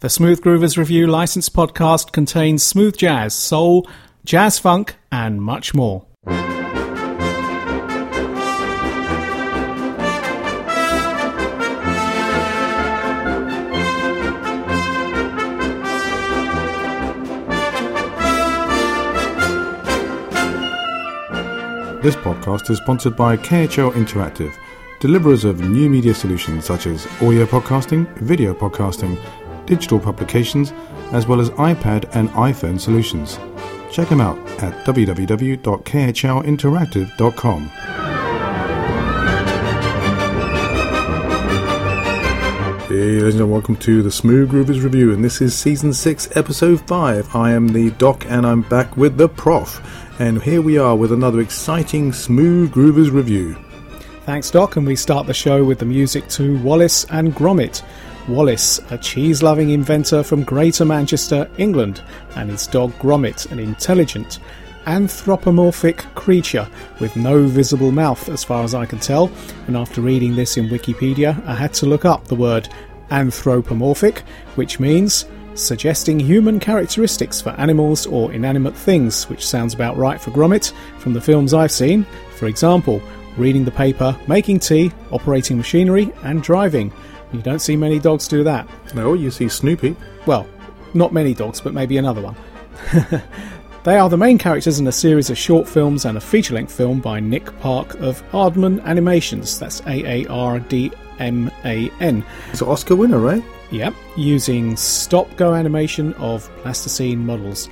The Smooth Groovers Review licensed podcast contains smooth jazz, soul, jazz funk, and much more. This podcast is sponsored by KHL Interactive, deliverers of new media solutions such as audio podcasting, video podcasting, digital publications, as well as iPad and iPhone solutions. Check them out at www.khlinteractive.com. Hey, ladies and welcome to the Smooth Groovers Review, and this is season 6, episode 5. I am the Doc, and I'm back with the Prof. And here we are with another exciting Smooth Groovers Review. Thanks, Doc, and we start the show with the music to Wallace and Gromit. Wallace, a cheese loving inventor from Greater Manchester, England, and his dog Gromit, an intelligent, anthropomorphic creature with no visible mouth, as far as I can tell. And after reading this in Wikipedia, I had to look up the word anthropomorphic, which means suggesting human characteristics for animals or inanimate things, which sounds about right for Gromit from the films I've seen. For example, reading the paper, making tea, operating machinery, and driving. You don't see many dogs do that. No, you see Snoopy. Well, not many dogs, but maybe another one. they are the main characters in a series of short films and a feature length film by Nick Park of Aardman Animations. That's A A R D M A N. It's an Oscar winner, right? Yep, using stop go animation of plasticine models.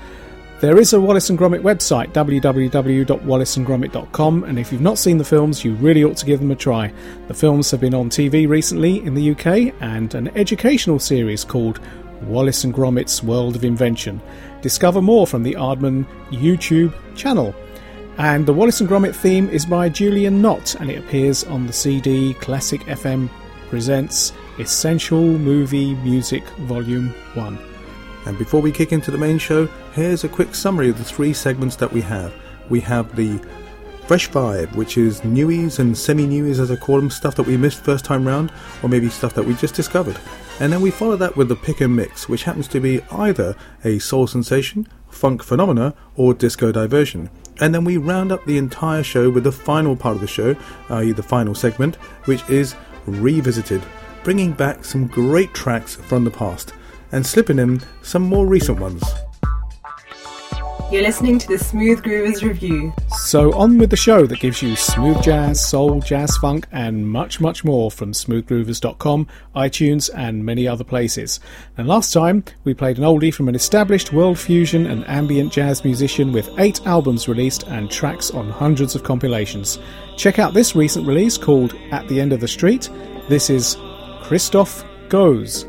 There is a Wallace and Gromit website, www.wallaceandgromit.com, and if you've not seen the films, you really ought to give them a try. The films have been on TV recently in the UK and an educational series called Wallace and Gromit's World of Invention. Discover more from the Aardman YouTube channel. And the Wallace and Gromit theme is by Julian Nott, and it appears on the CD Classic FM Presents Essential Movie Music Volume 1. And before we kick into the main show, here's a quick summary of the three segments that we have. We have the Fresh Vibe, which is newies and semi newies, as I call them, stuff that we missed first time round, or maybe stuff that we just discovered. And then we follow that with the Pick and Mix, which happens to be either a soul sensation, funk phenomena, or disco diversion. And then we round up the entire show with the final part of the show, i.e., the final segment, which is Revisited, bringing back some great tracks from the past and slipping in some more recent ones. You're listening to the Smooth Groovers Review. So, on with the show that gives you smooth jazz, soul, jazz funk, and much, much more from smoothgroovers.com, iTunes, and many other places. And last time, we played an oldie from an established world fusion and ambient jazz musician with eight albums released and tracks on hundreds of compilations. Check out this recent release called At the End of the Street. This is Christoph Goes.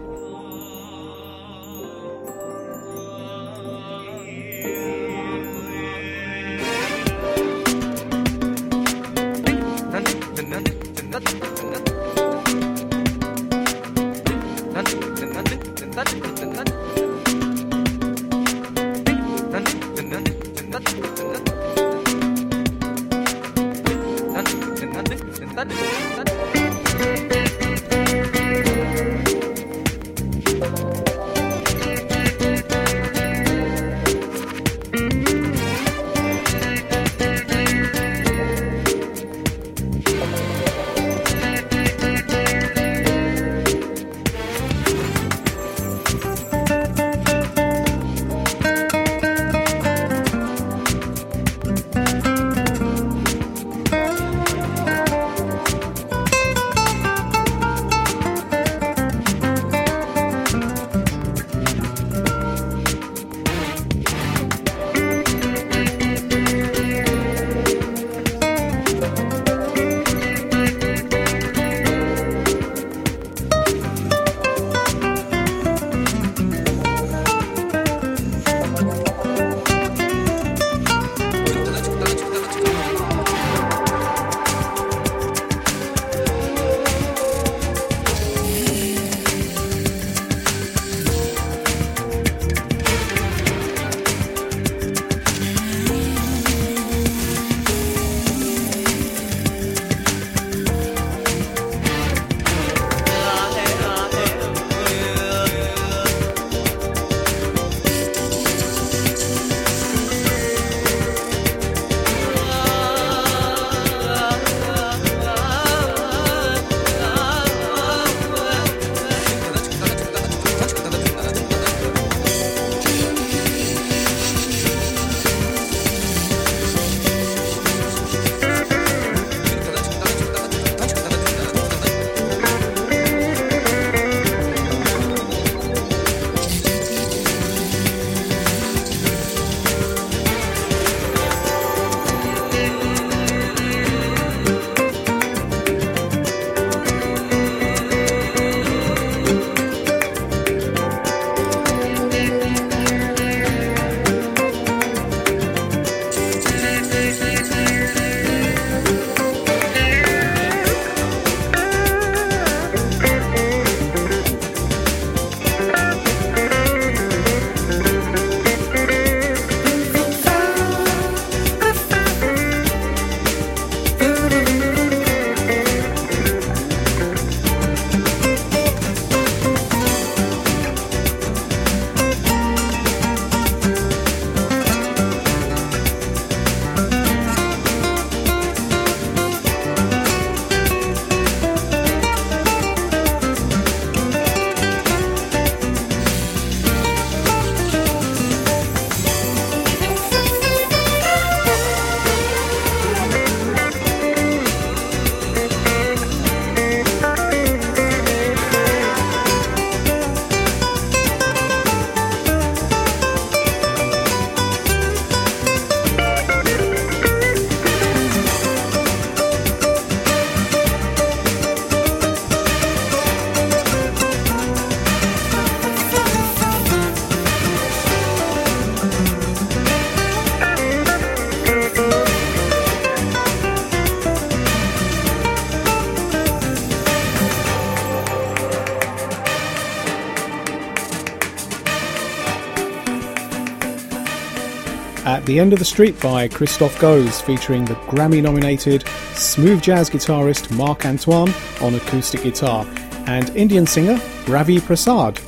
The End of the Street by Christoph Goes, featuring the Grammy nominated smooth jazz guitarist Marc Antoine on acoustic guitar, and Indian singer Ravi Prasad,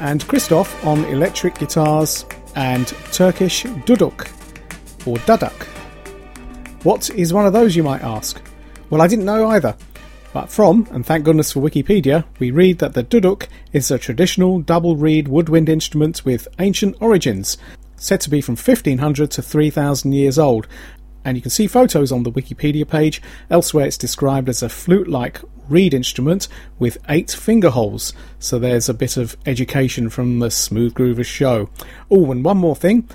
and Christoph on electric guitars and Turkish duduk, or duduk. What is one of those, you might ask? Well, I didn't know either. But from, and thank goodness for Wikipedia, we read that the duduk is a traditional double reed woodwind instrument with ancient origins, said to be from 1500 to 3000 years old. And you can see photos on the Wikipedia page. Elsewhere, it's described as a flute like reed instrument with eight finger holes. So there's a bit of education from the Smooth Groovers show. Oh, and one more thing.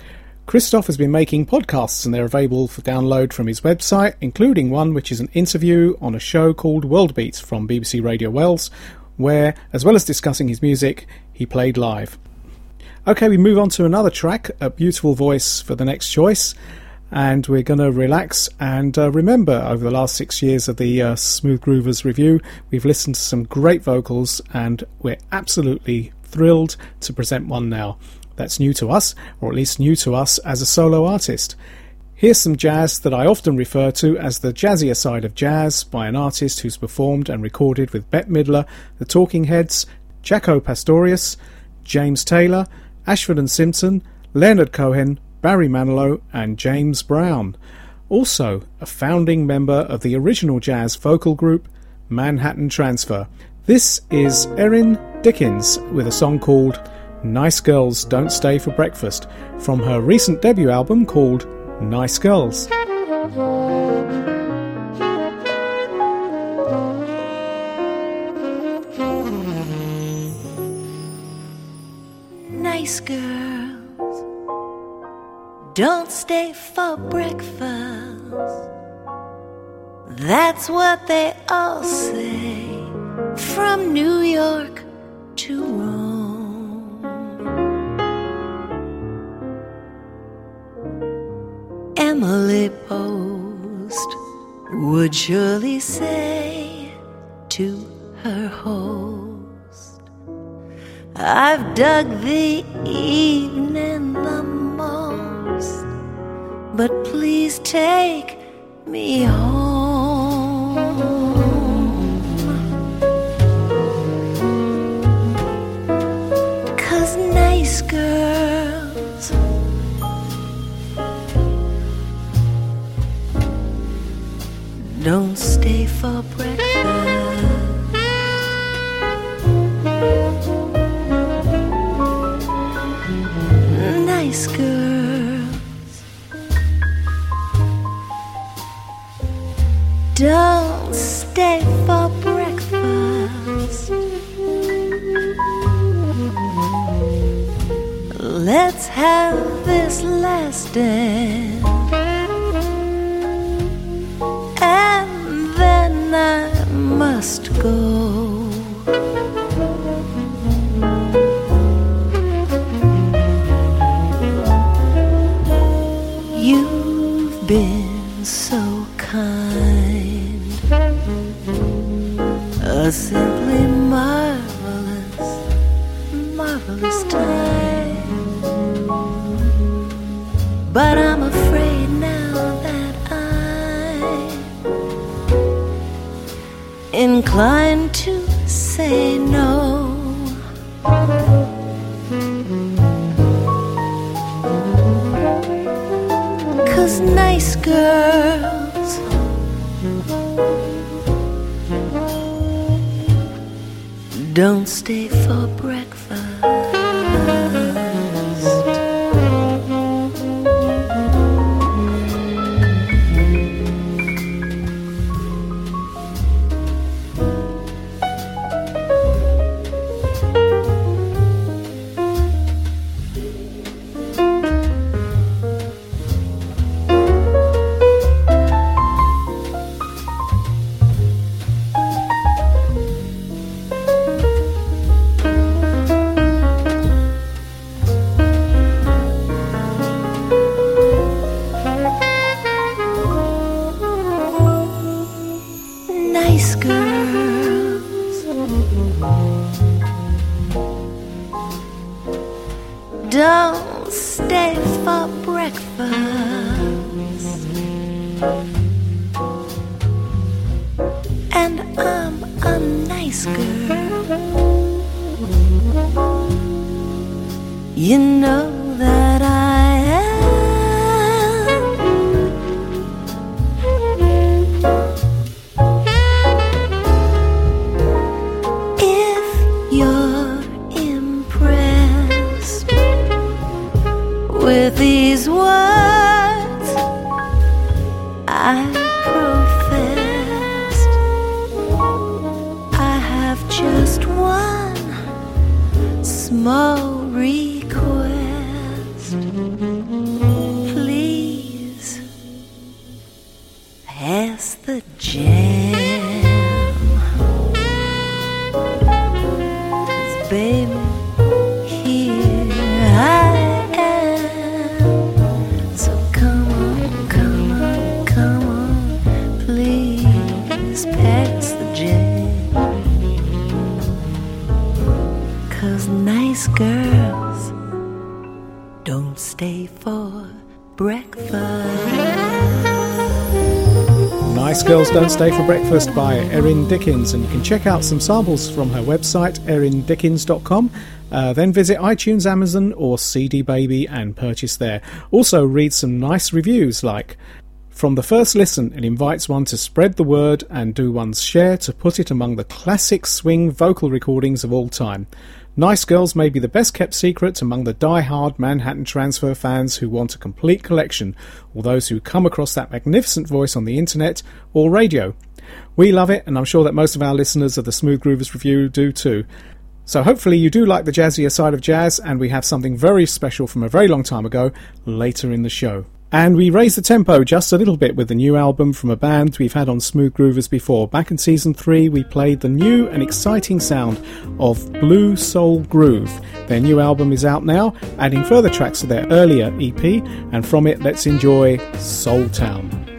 Christoph has been making podcasts and they're available for download from his website, including one which is an interview on a show called World Beats from BBC Radio Wales, where, as well as discussing his music, he played live. Okay, we move on to another track, A Beautiful Voice for the next choice, and we're going to relax and uh, remember over the last six years of the uh, Smooth Groovers review, we've listened to some great vocals and we're absolutely thrilled to present one now that's new to us, or at least new to us as a solo artist. Here's some jazz that I often refer to as the jazzier side of jazz by an artist who's performed and recorded with Bette Midler, the Talking Heads, Jaco Pastorius, James Taylor, Ashford and Simpson, Leonard Cohen, Barry Manilow, and James Brown. Also, a founding member of the original jazz vocal group Manhattan Transfer. This is Erin Dickins with a song called Nice Girls Don't Stay for Breakfast from her recent debut album called Nice Girls. Nice girls don't stay for breakfast. That's what they all say from New York to Rome. Emily Post would surely say to her host, I've dug the evening the most, but please take me home. Cause nice girls don't stay for breakfast. Don't stay for breakfast. Let's have this last dance. and then I must go. You've been so a simply marvelous, marvelous time. But I'm afraid now that I'm inclined to say no. Cause nice girls don't stay for breakfast. Pass Don't Stay for Breakfast by Erin Dickins, and you can check out some samples from her website, erindickins.com. Uh, then visit iTunes, Amazon, or CD Baby and purchase there. Also, read some nice reviews like From the first listen, it invites one to spread the word and do one's share to put it among the classic swing vocal recordings of all time. Nice Girls may be the best kept secret among the die-hard Manhattan Transfer fans who want a complete collection, or those who come across that magnificent voice on the internet or radio. We love it, and I'm sure that most of our listeners of the Smooth Groovers Review do too. So hopefully you do like the jazzier side of jazz, and we have something very special from a very long time ago later in the show. And we raise the tempo just a little bit with the new album from a band we've had on Smooth Groovers before. Back in season 3, we played the new and exciting sound of Blue Soul Groove. Their new album is out now, adding further tracks to their earlier EP, and from it, let's enjoy Soul Town.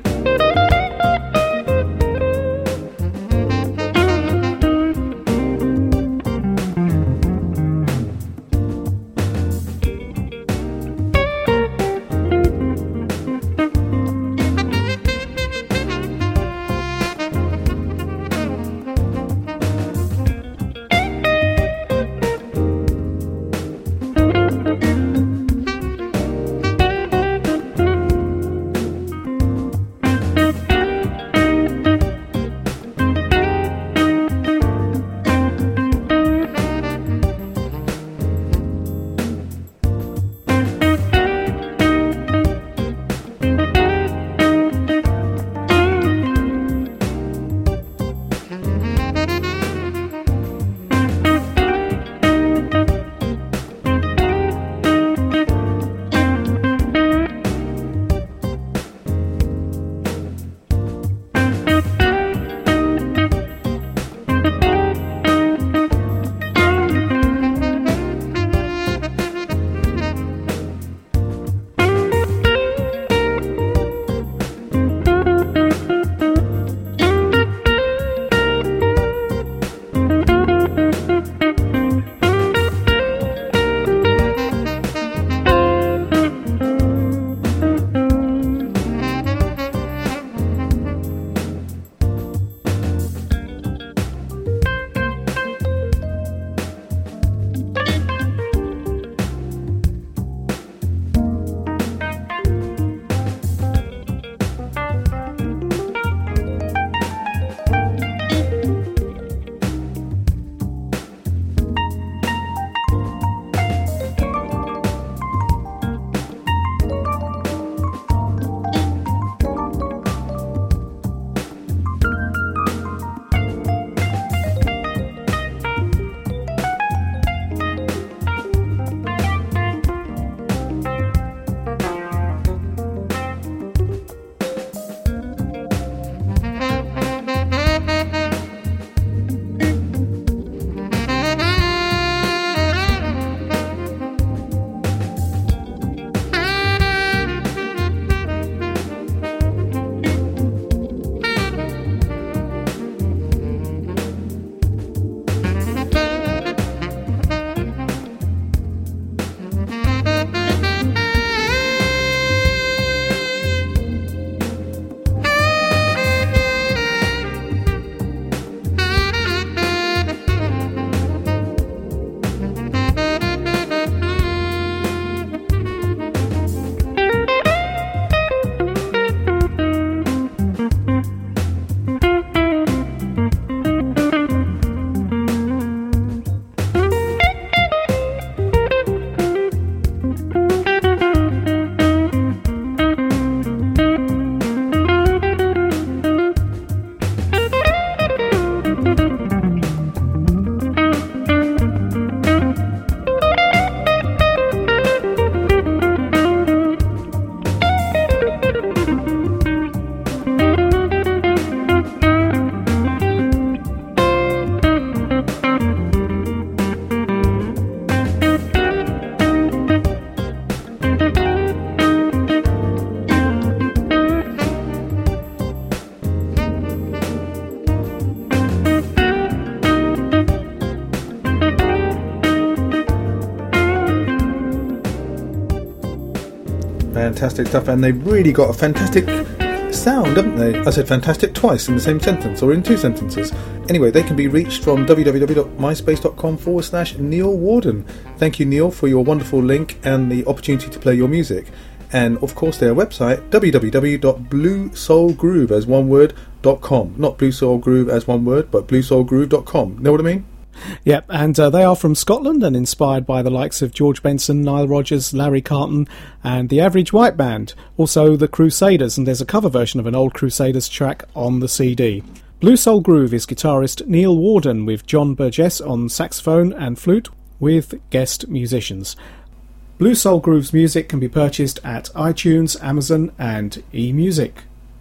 Fantastic stuff, and they've really got a fantastic sound, haven't they? I said fantastic twice in the same sentence or in two sentences. Anyway, they can be reached from www.myspace.com forward slash Neil Warden. Thank you, Neil, for your wonderful link and the opportunity to play your music. And of course, their website www.bluesoulgroove as one. Not Blue Soul Groove as one word, but bluesoulgroove.com. Know what I mean? Yep, and uh, they are from Scotland and inspired by the likes of George Benson, Nile Rodgers, Larry Carlton, and the Average White Band. Also, the Crusaders, and there's a cover version of an old Crusaders track on the CD. Blue Soul Groove is guitarist Neil Warden with John Burgess on saxophone and flute with guest musicians. Blue Soul Groove's music can be purchased at iTunes, Amazon, and eMusic.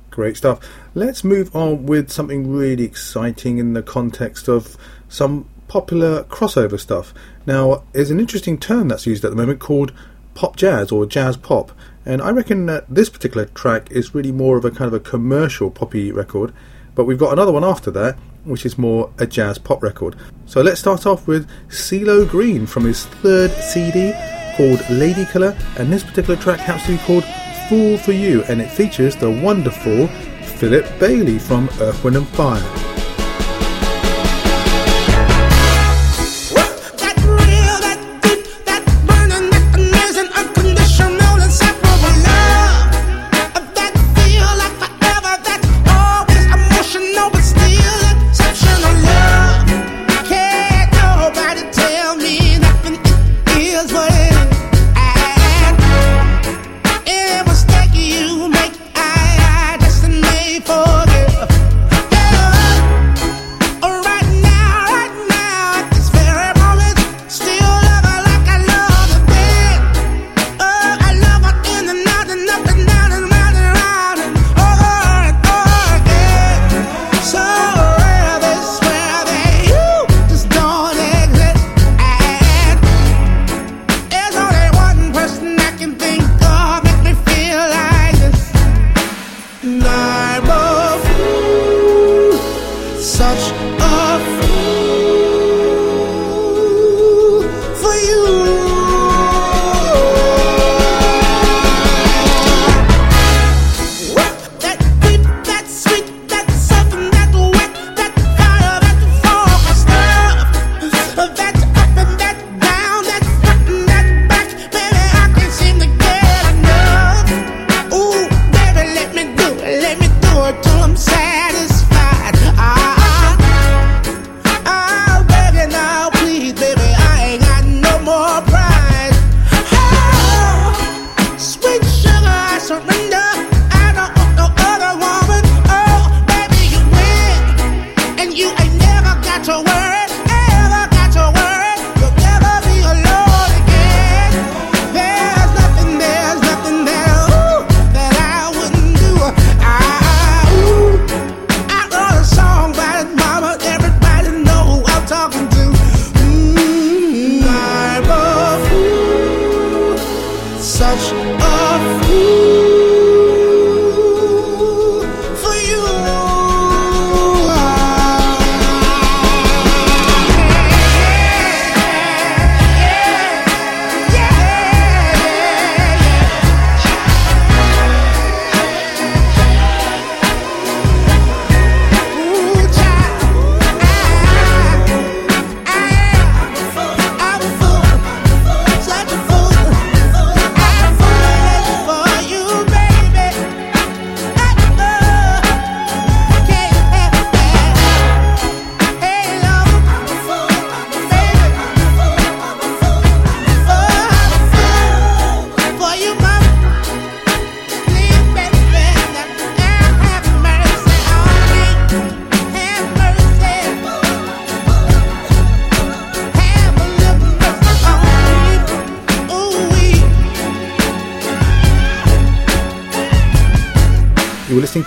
Great stuff. Let's move on with something really exciting in the context of some popular crossover stuff. Now, there's an interesting term that's used at the moment called pop jazz or jazz pop, and I reckon that this particular track is really more of a kind of a commercial poppy record, but we've got another one after that, which is more a jazz pop record. So let's start off with CeeLo Green from his third CD called Lady Killer, and this particular track happens to be called Fool for You, and it features the wonderful Philip Bailey from Earth, Wind and Fire.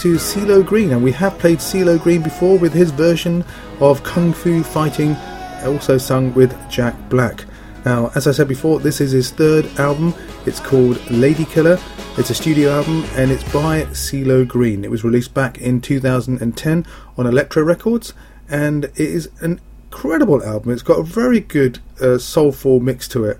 To CeeLo Green, and we have played CeeLo Green before with his version of Kung Fu Fighting, also sung with Jack Black. Now, as I said before, this is his third album. It's called Lady Killer. It's a studio album and it's by CeeLo Green. It was released back in 2010 on Elektra Records, and it is an incredible album. It's got a very good uh, soulful mix to it.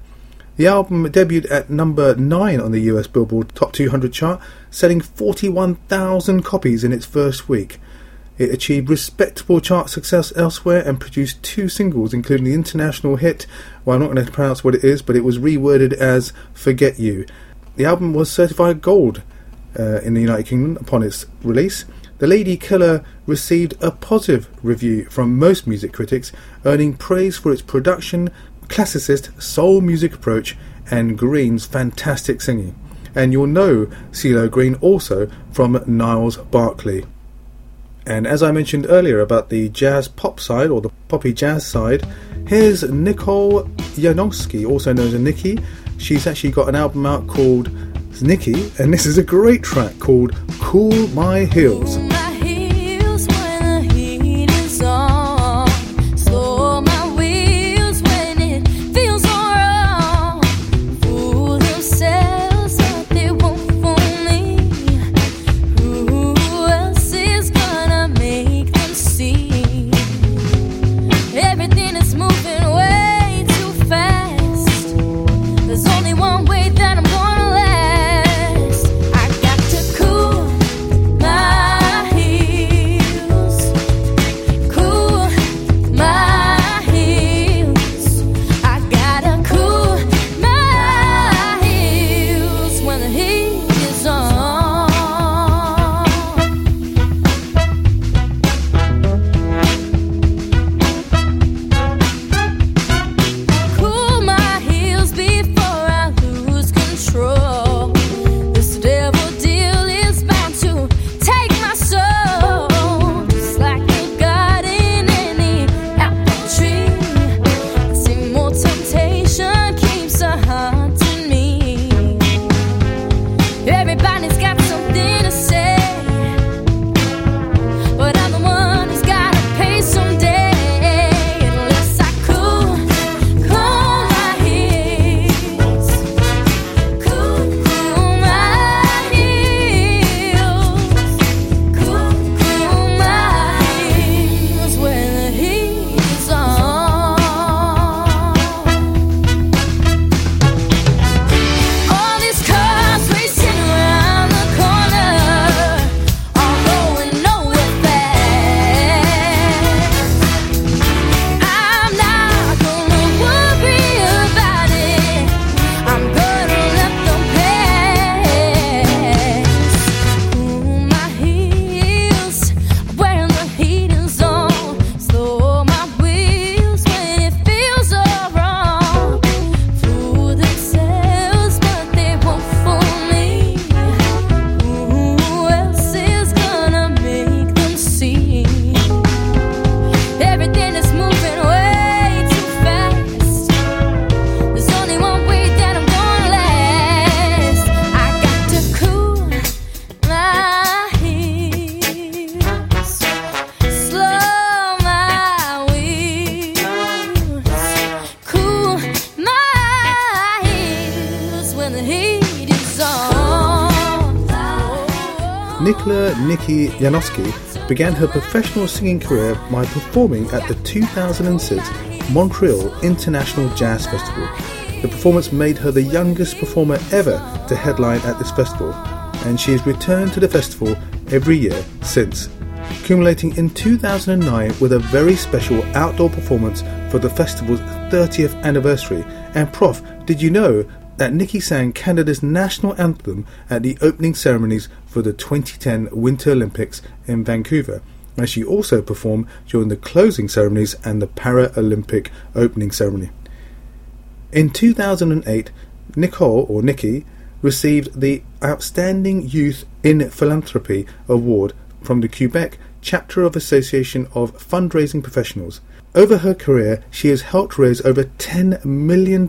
The album debuted at number 9 on the US Billboard Top 200 chart, selling 41,000 copies in its first week. It achieved respectable chart success elsewhere and produced two singles, including the international hit, well, I'm not going to pronounce what it is, but it was reworded as Forget You. The album was certified gold uh, in the United Kingdom upon its release. The Lady Killer received a positive review from most music critics, earning praise for its production, classicist soul music approach, and Green's fantastic singing. And you'll know CeeLo Green also from Gnarls Barkley. And as I mentioned earlier about the jazz pop side or the poppy jazz side, here's Nicole Yanofsky, also known as Nikki. She's actually got an album out called Nikki, and this is a great track called Cool My Heels. Nikki Yanofsky began her professional singing career by performing at the 2006 Montreal International Jazz Festival. The performance made her the youngest performer ever to headline at this festival, and she has returned to the festival every year since, culminating in 2009 with a very special outdoor performance for the festival's 30th anniversary. And Prof, did you know that Nikki sang Canada's national anthem at the opening ceremonies for the 2010 Winter Olympics in Vancouver, as she also performed during the closing ceremonies and the Paralympic opening ceremony. In 2008, Nicole, or Nikki, received the Outstanding Youth in Philanthropy Award from the Quebec chapter of Association of Fundraising Professionals. Over her career, she has helped raise over $10 million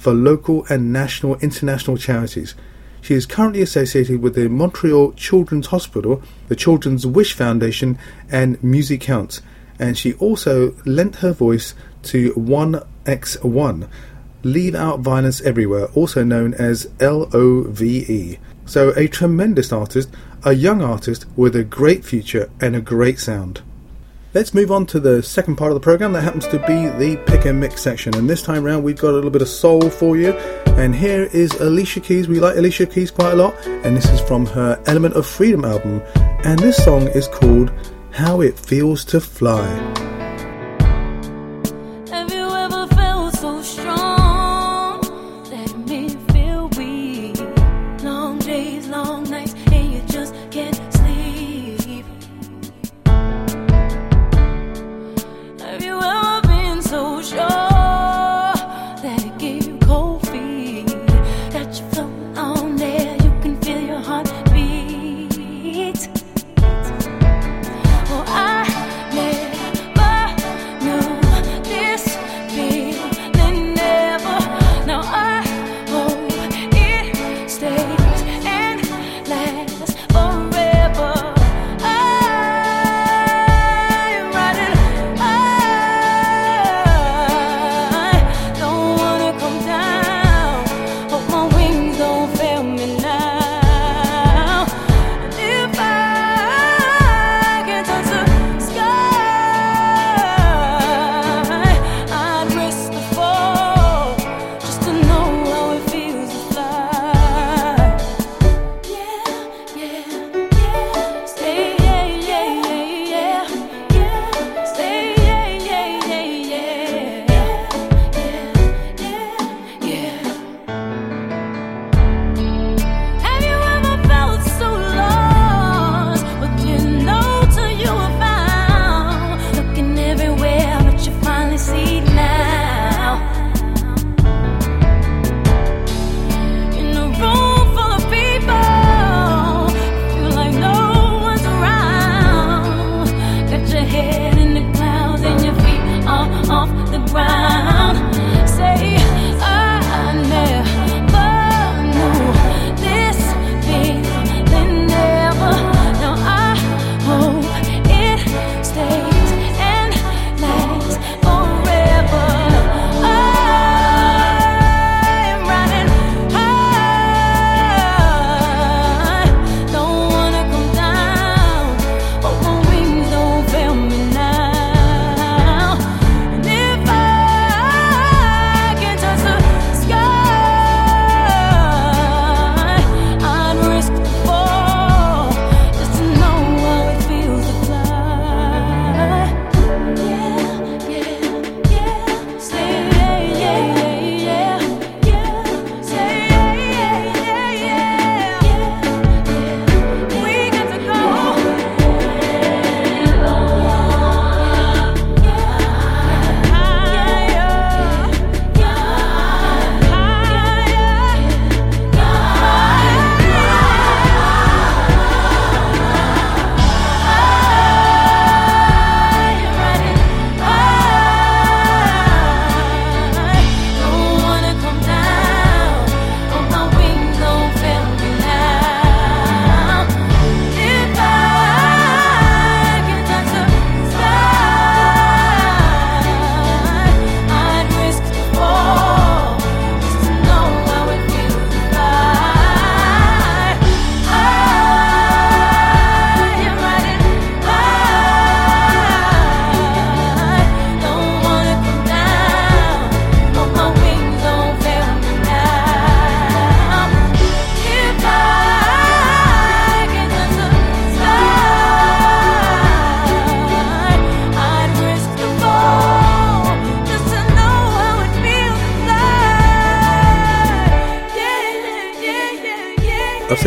for local and national international charities. She is currently associated with the Montreal Children's Hospital, the Children's Wish Foundation, and Music Counts, and she also lent her voice to 1x1, Leave Out Violence Everywhere, also known as LOVE. So, a tremendous artist, a young artist with a great future and a great sound. Let's move on to the second part of the program that happens to be the pick and mix section. And this time around, we've got a little bit of soul for you. And here is Alicia Keys. We like Alicia Keys quite a lot. And this is from her Element of Freedom album. And this song is called How It Feels to Fly.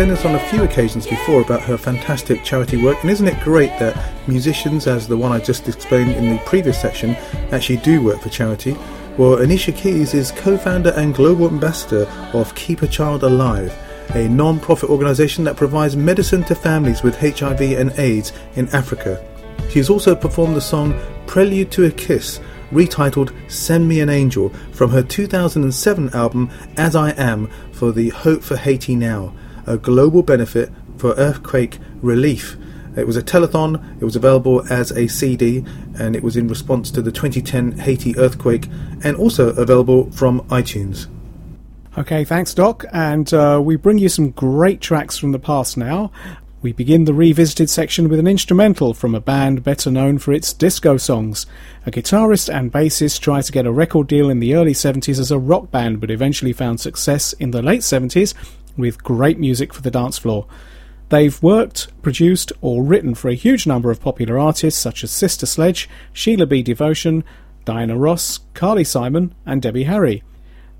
This on a few occasions before about her fantastic charity work, and isn't it great that musicians, as the one I just explained in the previous section, actually do work for charity? Well, Alicia Keys is co founder and global ambassador of Keep a Child Alive, a non profit organisation that provides medicine to families with HIV and AIDS in Africa. She has also performed the song Prelude to a Kiss, retitled Send Me an Angel, from her 2007 album As I Am for the Hope for Haiti Now a global benefit for earthquake relief. It was a telethon, it was available as a CD, and it was in response to the 2010 Haiti earthquake, and also available from iTunes. Okay, thanks, Doc. And uh, we bring you some great tracks from the past now. We begin the revisited section with an instrumental from a band better known for its disco songs. A guitarist and bassist tried to get a record deal in the early 70s as a rock band but eventually found success in the late 70s with great music for the dance floor. They've worked, produced, or written for a huge number of popular artists such as Sister Sledge, Sheila B. Devotion, Diana Ross, Carly Simon, and Debbie Harry.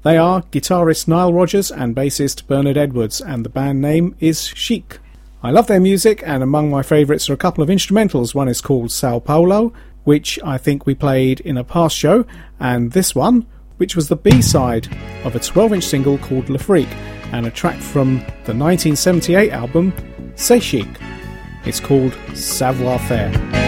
They are guitarist Nile Rodgers and bassist Bernard Edwards, and the band name is Chic. I love their music, and among my favourites are a couple of instrumentals. One is called Sao Paulo, which I think we played in a past show, and this one, which was the B side of a 12 inch single called Le Freak, and a track from the 1978 album C'est Chic. It's called Savoir Faire.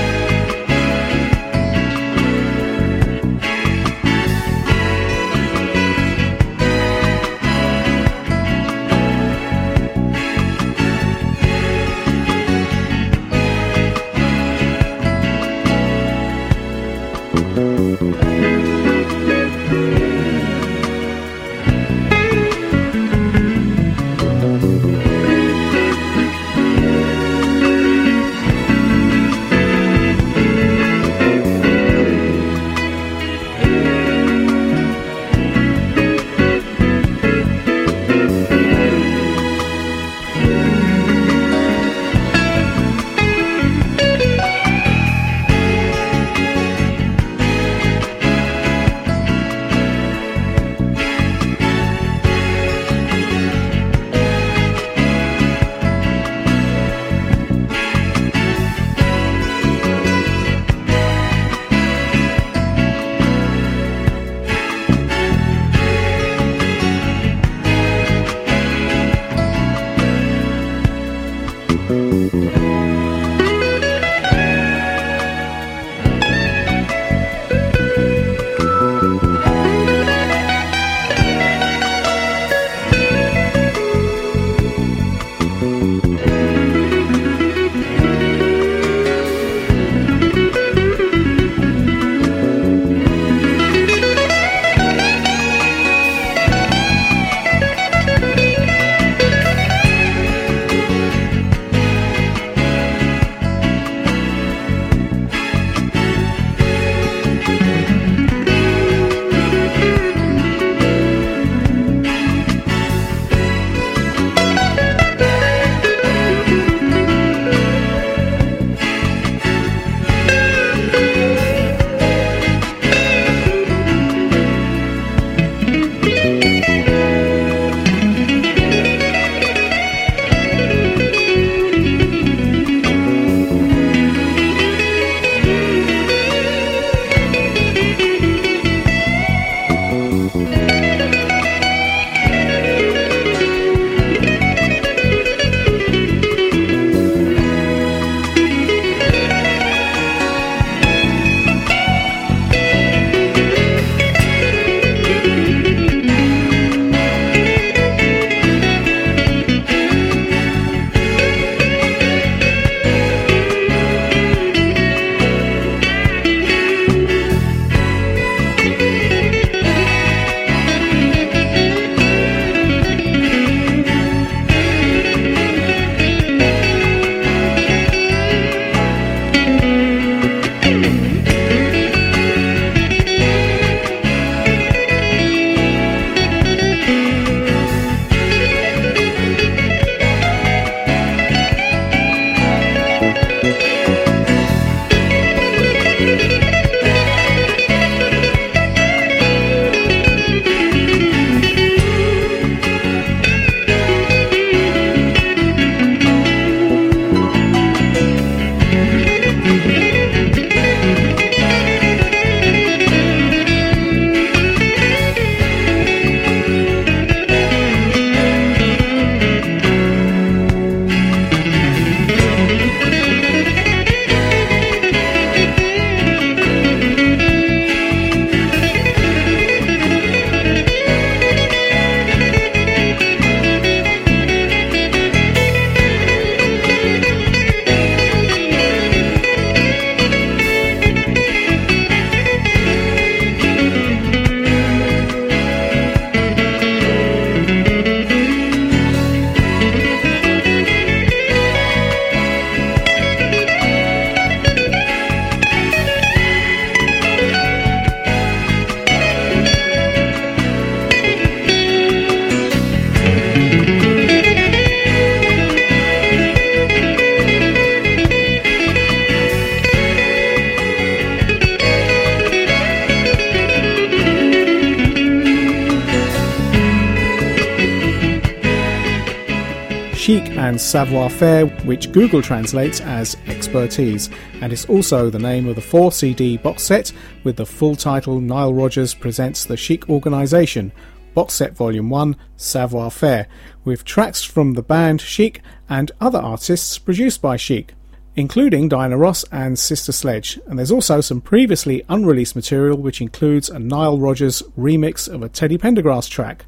Savoir faire, which Google translates as expertise, and is also the name of the 4 CD box set with the full title Nile Rodgers Presents the Chic Organisation, box set volume 1, Savoir Faire, with tracks from the band Chic and other artists produced by Chic including Diana Ross and Sister Sledge, and there's also some previously unreleased material which includes a Nile Rodgers remix of a Teddy Pendergrass track.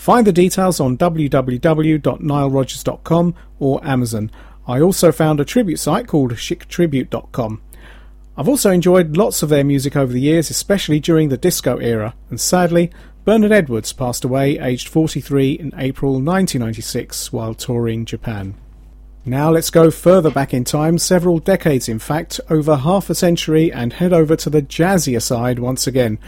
Find the details on www.nilerodgers.com or Amazon. I also found a tribute site called chictribute.com. I've also enjoyed lots of their music over the years, especially during the disco era, and sadly, Bernard Edwards passed away aged 43 in April 1996 while touring Japan. Now let's go further back in time, several decades in fact, over half a century, and head over to the jazzier side once again.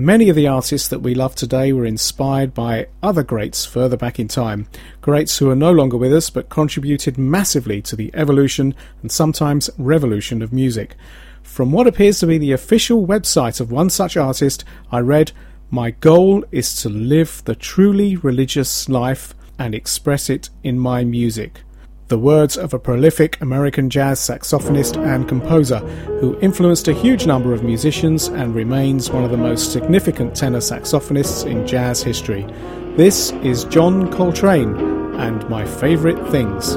Many of the artists that we love today were inspired by other greats further back in time. Greats who are no longer with us but contributed massively to the evolution and sometimes revolution of music. From what appears to be the official website of one such artist, I read, My goal is to live the truly religious life and express it in my music the words of a prolific American jazz saxophonist and composer who influenced a huge number of musicians and remains one of the most significant tenor saxophonists in jazz history. This is John Coltrane and My Favorite Things.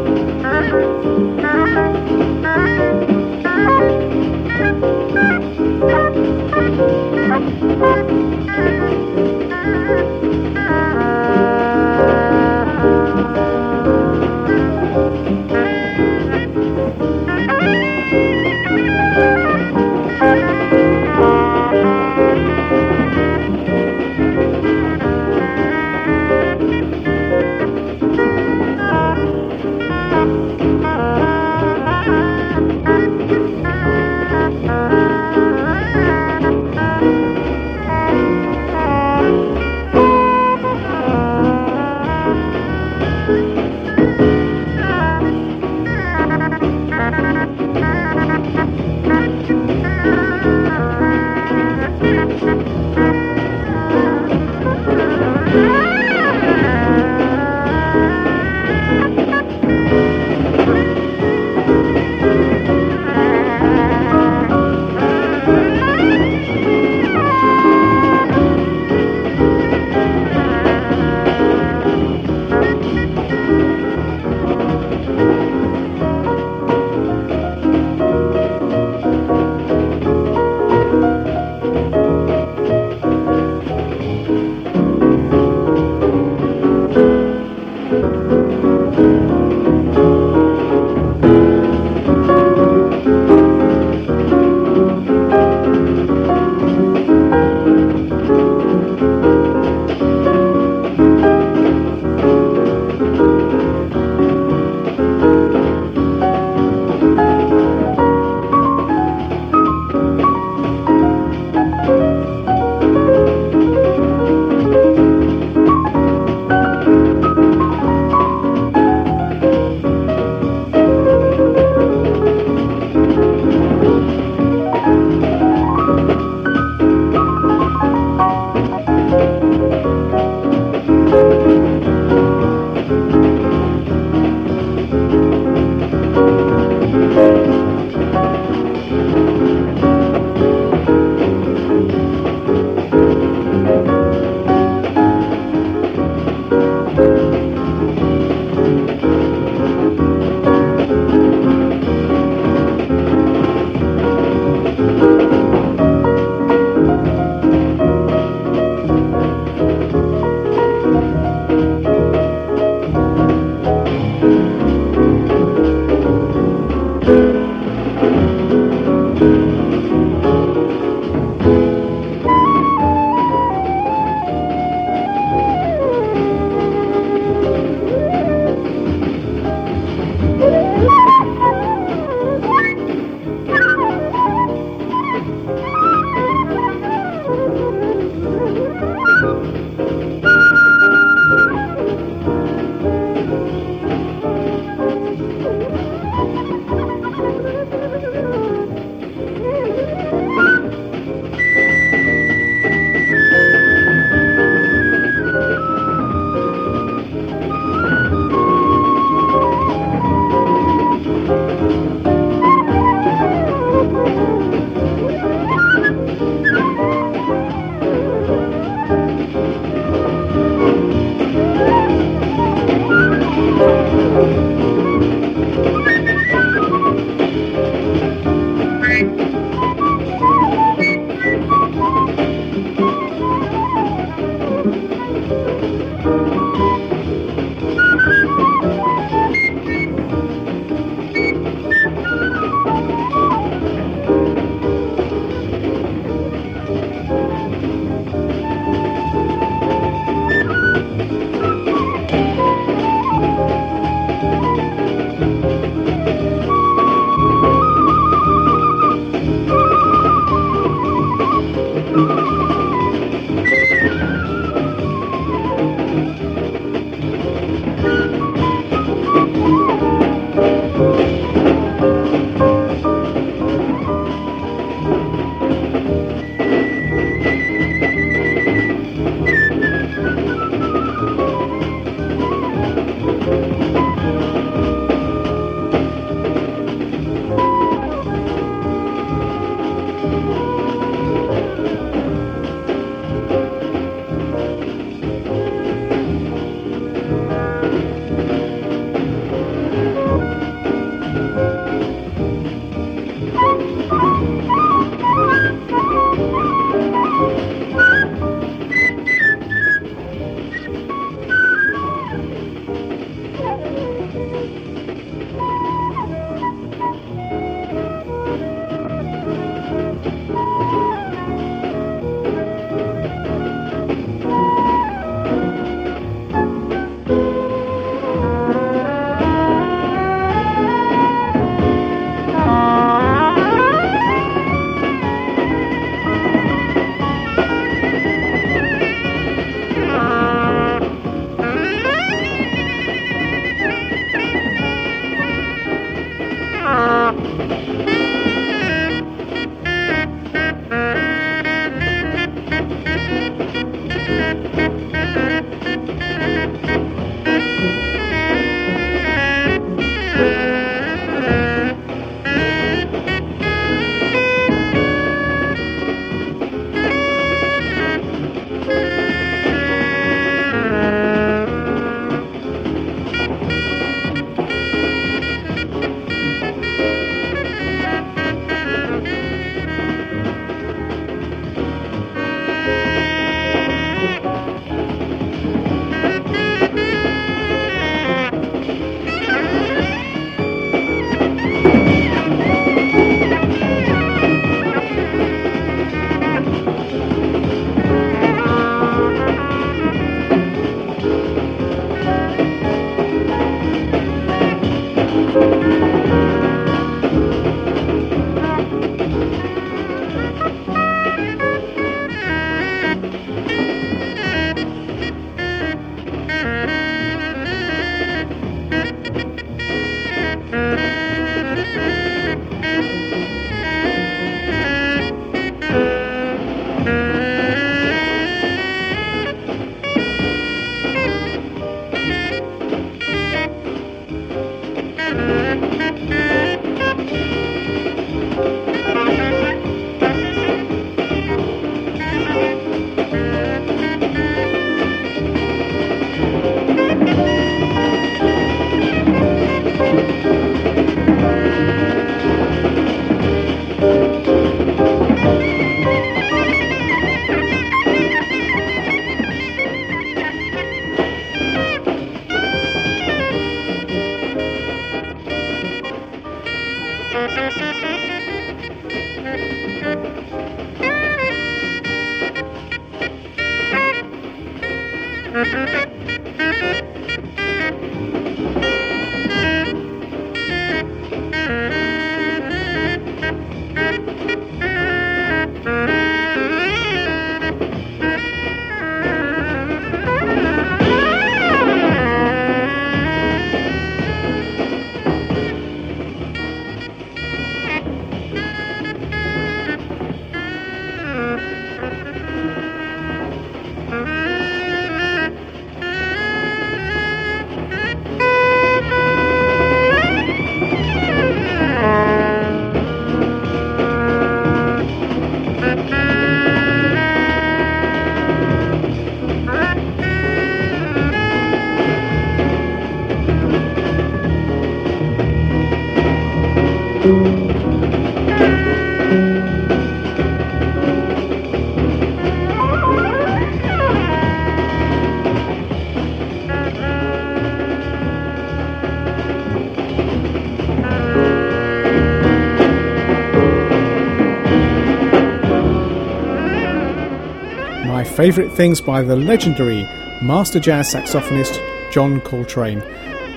My favourite things by the legendary master jazz saxophonist John Coltrane,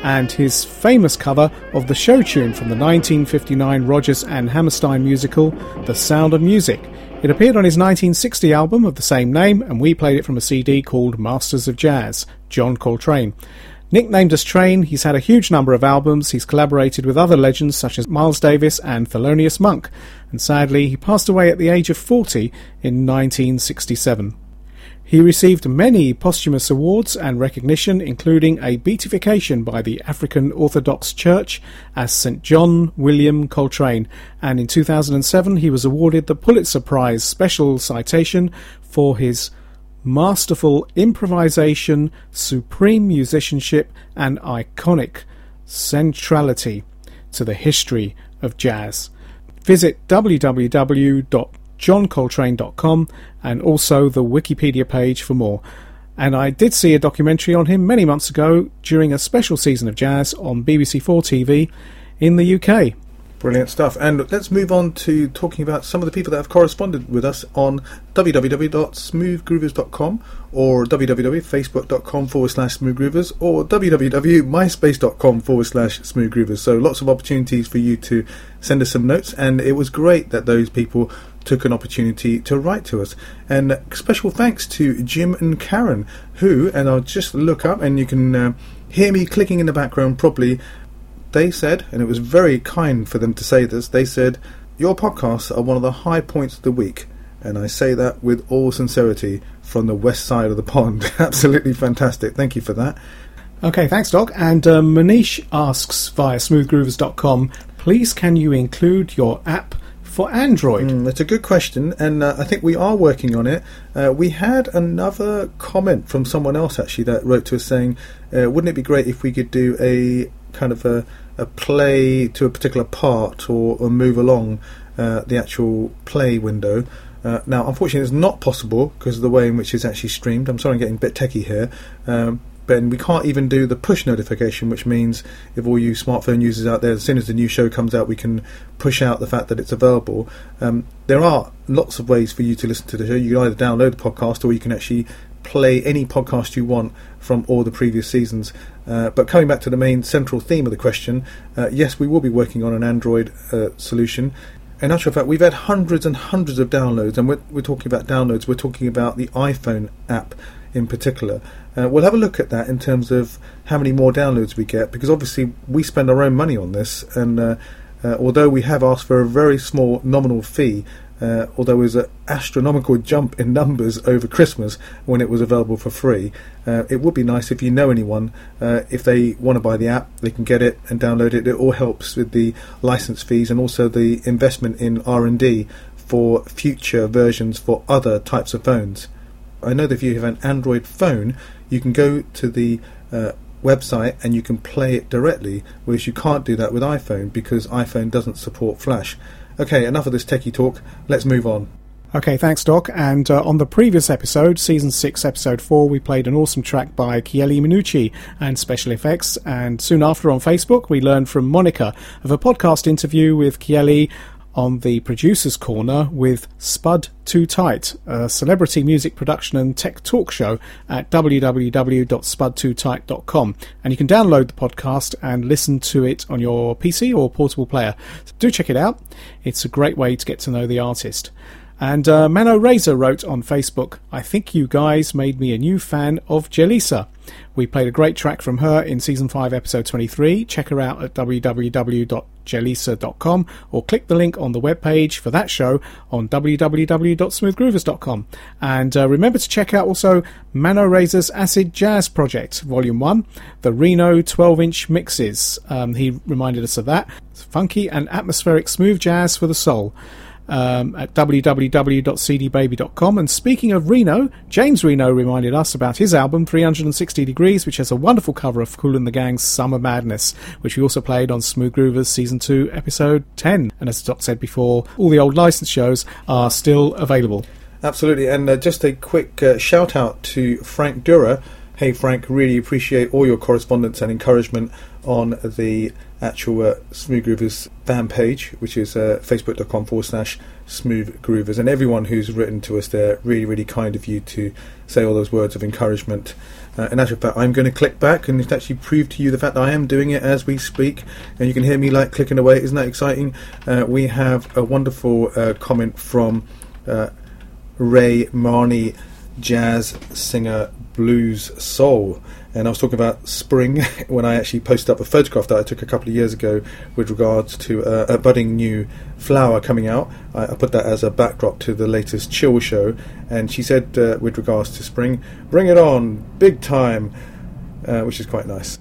and his famous cover of the show tune from the 1959 Rodgers and Hammerstein musical, The Sound of Music. It appeared on his 1960 album of the same name, and we played it from a CD called Masters of Jazz, John Coltrane. Nicknamed as Trane, he's had a huge number of albums. He's collaborated with other legends such as Miles Davis and Thelonious Monk, and sadly, he passed away at the age of 40 in 1967. He received many posthumous awards and recognition, including a beatification by the African Orthodox Church as St. John William Coltrane, and in 2007 he was awarded the Pulitzer Prize Special Citation for his masterful improvisation, supreme musicianship, and iconic centrality to the history of jazz. Visit www.johncoltrane.com and also the Wikipedia page for more. And I did see a documentary on him many months ago during a special season of jazz on BBC4 TV in the UK. Brilliant stuff. And let's move on to talking about some of the people that have corresponded with us on www.smoothgroovers.com or www.facebook.com forward slash smoothgroovers or www.myspace.com forward slash smoothgroovers. So lots of opportunities for you to send us some notes. And it was great that those people took an opportunity to write to us. And special thanks to Jim and Karen, who, and I'll just look up and you can uh, hear me clicking in the background properly they said, and it was very kind for them to say this, they said, Your podcasts are one of the high points of the week. And I say that with all sincerity from the west side of the pond. Absolutely fantastic. Thank you for that. Okay, thanks, Doc. And uh, Manish asks via smoothgroovers.com, please can you include your app for Android? Mm, that's a good question, and uh, I think we are working on it. Uh, we had another comment from someone else actually that wrote to us saying, uh, "Wouldn't it be great if we could do a kind of a a play to a particular part or, or move along uh, the actual play window. Uh, now, unfortunately, it's not possible because of the way in which it's actually streamed. I'm sorry, I'm getting a bit techie here. Um, but we can't even do the push notification, which means if all you smartphone users out there, as soon as the new show comes out, we can push out the fact that it's available. Um, there are lots of ways for you to listen to the show. You can either download the podcast or you can actually play any podcast you want from all the previous seasons. Uh, but coming back to the main central theme of the question, uh, yes, we will be working on an Android uh, solution. In actual fact, we've had hundreds and hundreds of downloads, and we're, we're talking about downloads, we're talking about the iPhone app in particular. Uh, we'll have a look at that in terms of how many more downloads we get, because obviously we spend our own money on this, and uh, uh, although we have asked for a very small nominal fee, uh, although it was an astronomical jump in numbers over Christmas when it was available for free. Uh, it would be nice if you know anyone, uh, if they want to buy the app, they can get it and download it. It all helps with the license fees and also the investment in R&D for future versions for other types of phones. I know that if you have an Android phone, you can go to the uh, website and you can play it directly, whereas you can't do that with iPhone because iPhone doesn't support Flash. Okay, enough of this techie talk. Let's move on. Okay, thanks, Doc. And uh, on the previous episode, Season 6, Episode 4, we played an awesome track by Chieli Minucci and Special Effects. And soon after on Facebook, we learned from Monica of a podcast interview with Chieli on the Producer's Corner with Spud Too Tight, a celebrity music production and tech talk show at www.spudtootight.com. And you can download the podcast and listen to it on your PC or portable player. So do check it out. It's a great way to get to know the artist. And uh, Mano Razor wrote on Facebook, I think you guys made me a new fan of Jelisa. We played a great track from her in season 5, episode 23. Check her out at www.jelisa.com or click the link on the webpage for that show on www.smoothgroovers.com. And uh, remember to check out also Mano Razor's Acid Jazz Project, Volume 1, the Reno 12 inch mixes. Um, he reminded us of that. It's Funky and atmospheric smooth jazz for the soul. Um, at www.cdbaby.com. And speaking of Reno, James Reno reminded us about his album 360 Degrees, which has a wonderful cover of Kool and the Gang's Summer Madness, which we also played on Smooth Groovers Season 2, Episode 10. And as Doc said before, all the old licensed shows are still available. Absolutely, and uh, just a quick uh, shout out to Frank Durer. Hey Frank, really appreciate all your correspondence and encouragement on the actual uh, Smooth Groovers fan page, which is uh, facebook.com forward slash Smooth Groovers. And everyone who's written to us there, really, really kind of you to say all those words of encouragement. Uh, in actual fact, I'm going to click back and it's actually prove to you the fact that I am doing it as we speak. And you can hear me like clicking away. Isn't that exciting? Uh, we have a wonderful uh, comment from uh, Ray Marnie, jazz singer, blues soul. And I was talking about spring when I actually posted up a photograph that I took a couple of years ago with regards to uh, a budding new flower coming out. I, I, put that as a backdrop to the latest Chill show. And she said, uh, with regards to spring, bring it on, big time, uh, which is quite nice.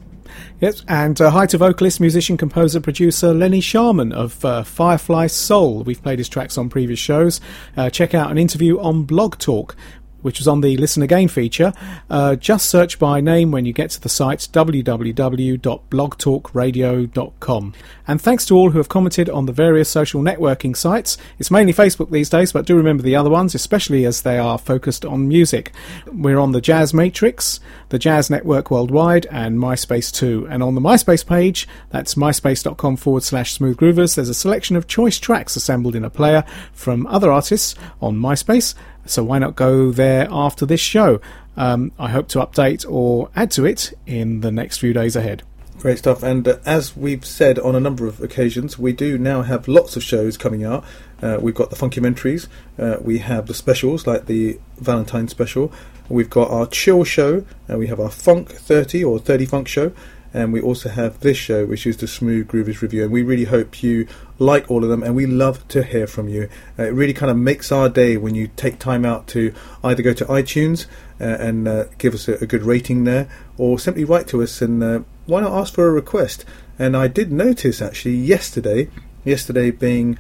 Yes, and uh, hi to vocalist, musician, composer, producer Lenny Sharman of uh, Firefly Soul. We've played his tracks on previous shows. Uh, check out an interview on Blog Talk which was on the Listen Again feature. Uh, just search by name when you get to the site www.blogtalkradio.com. And thanks to all who have commented on the various social networking sites. It's mainly Facebook these days, but do remember the other ones, especially as they are focused on music. We're on the Jazz Matrix, the Jazz Network Worldwide, and MySpace too. And on the MySpace page, that's myspace.com forward slash smooth groovers, there's a selection of choice tracks assembled in a player from other artists on MySpace so why not go there after this show? Um, I hope to update or add to it in the next few days ahead. Great stuff. And uh, as we've said on a number of occasions, we do now have lots of shows coming out. Uh, we've got the Funkymentaries, uh, we have the specials like the Valentine special, we've got our chill show, we have our Funk 30 or 30 Funk show, and we also have this show, which is the Smooth Groovers Review. And we really hope you like all of them, and we love to hear from you. Uh, it really kind of makes our day when you take time out to either go to iTunes uh, and uh, give us a, a, good rating there, or simply write to us and uh, why not ask for a request? And I did notice actually yesterday, yesterday being,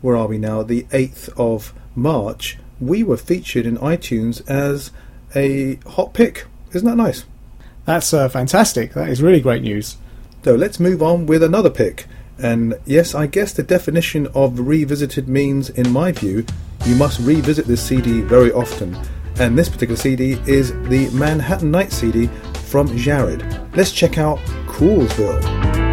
where are we now, the 8th of March, we were featured in iTunes as a hot pick. Isn't that nice? That's uh, fantastic. That is really great news. So let's move on with another pick. And yes, I guess the definition of revisited means, in my view, you must revisit this CD very often. And this particular CD is the Manhattan Night CD from Jared. Let's check out Coolsville.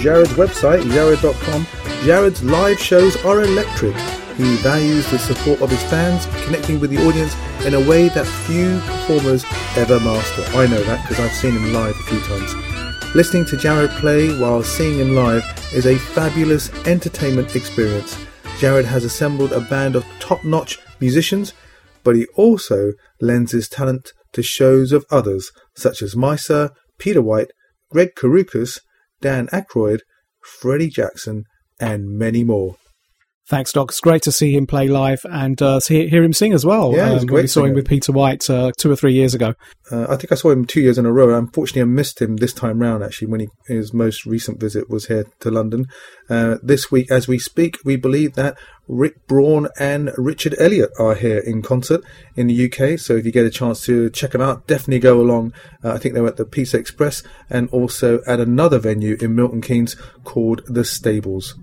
Jared's website, jared.com, Jared's live shows are electric. He values the support of his fans, connecting with the audience in a way that few performers ever master. I know that because I've seen him live a few times. Listening to Jared play while seeing him live is a fabulous entertainment experience. Jared has assembled a band of top notch musicians, but he also lends his talent to shows of others such as Misa, Peter White, Greg Karukas, Dan Aykroyd, Freddie Jackson, and many more. Thanks, Doc. It's great to see him play live and uh, see, hear him sing as well. Yeah, um, great We saw him with Peter White uh, two or three years ago. Uh, I think I saw him two years in a row. Unfortunately, I missed him this time round. Actually, when he, his most recent visit was here to London. Uh, this week, as we speak, we believe that Rick Braun and Richard Elliott are here in concert in the UK. So if you get a chance to check them out, definitely go along. Uh, I think they were at the Pizza Express and also at another venue in Milton Keynes called the Stables.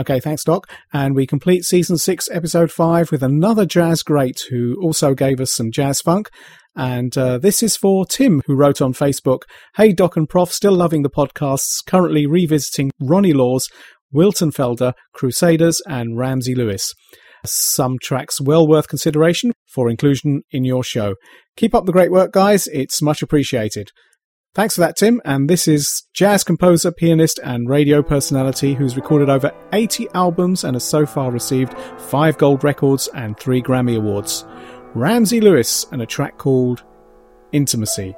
Okay, thanks, Doc. And we complete season six, episode five, with another jazz great who also gave us some jazz funk. And uh, this is for Tim, who wrote on Facebook Hey, Doc and Prof, still loving the podcasts, currently revisiting Ronnie Laws, Wilton Felder, Crusaders, and Ramsey Lewis. Some tracks well worth consideration for inclusion in your show. Keep up the great work, guys. It's much appreciated. Thanks for that, Tim. And this is jazz composer, pianist, and radio personality who's recorded over 80 albums and has so far received five gold records and three Grammy Awards. Ramsey Lewis and a track called Intimacy.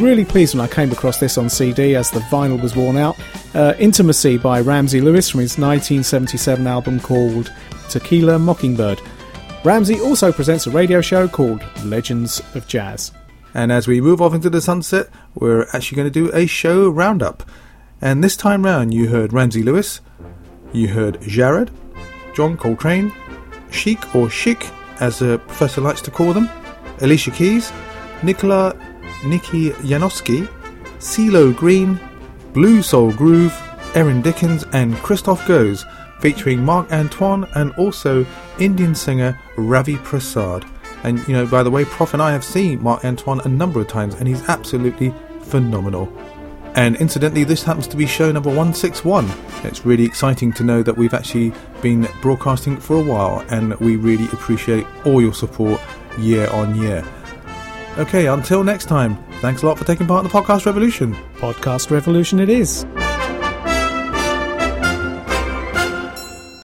Really pleased when I came across this on CD as the vinyl was worn out. Uh, Intimacy by Ramsey Lewis from his 1977 album called Tequila Mockingbird. Ramsey also presents a radio show called Legends of Jazz. And as we move off into the sunset, we're actually going to do a show roundup. And this time round, you heard Ramsey Lewis, you heard Jared, John Coltrane, Chic or Chic, as the professor likes to call them, Alicia Keys, Nicola Nikki Yanofsky, CeeLo Green, Blue Soul Groove, Erin Dickins, and Christophe Goze, featuring Marc Antoine and also Indian singer Ravi Prasad. And you know, by the way, Prof and I have seen Marc Antoine a number of times, and he's absolutely phenomenal. And incidentally, this happens to be show number 161. It's really exciting to know that we've actually been broadcasting for a while, and we really appreciate all your support year on year. Okay, until next time, thanks a lot for taking part in the podcast revolution. Podcast Revolution it is.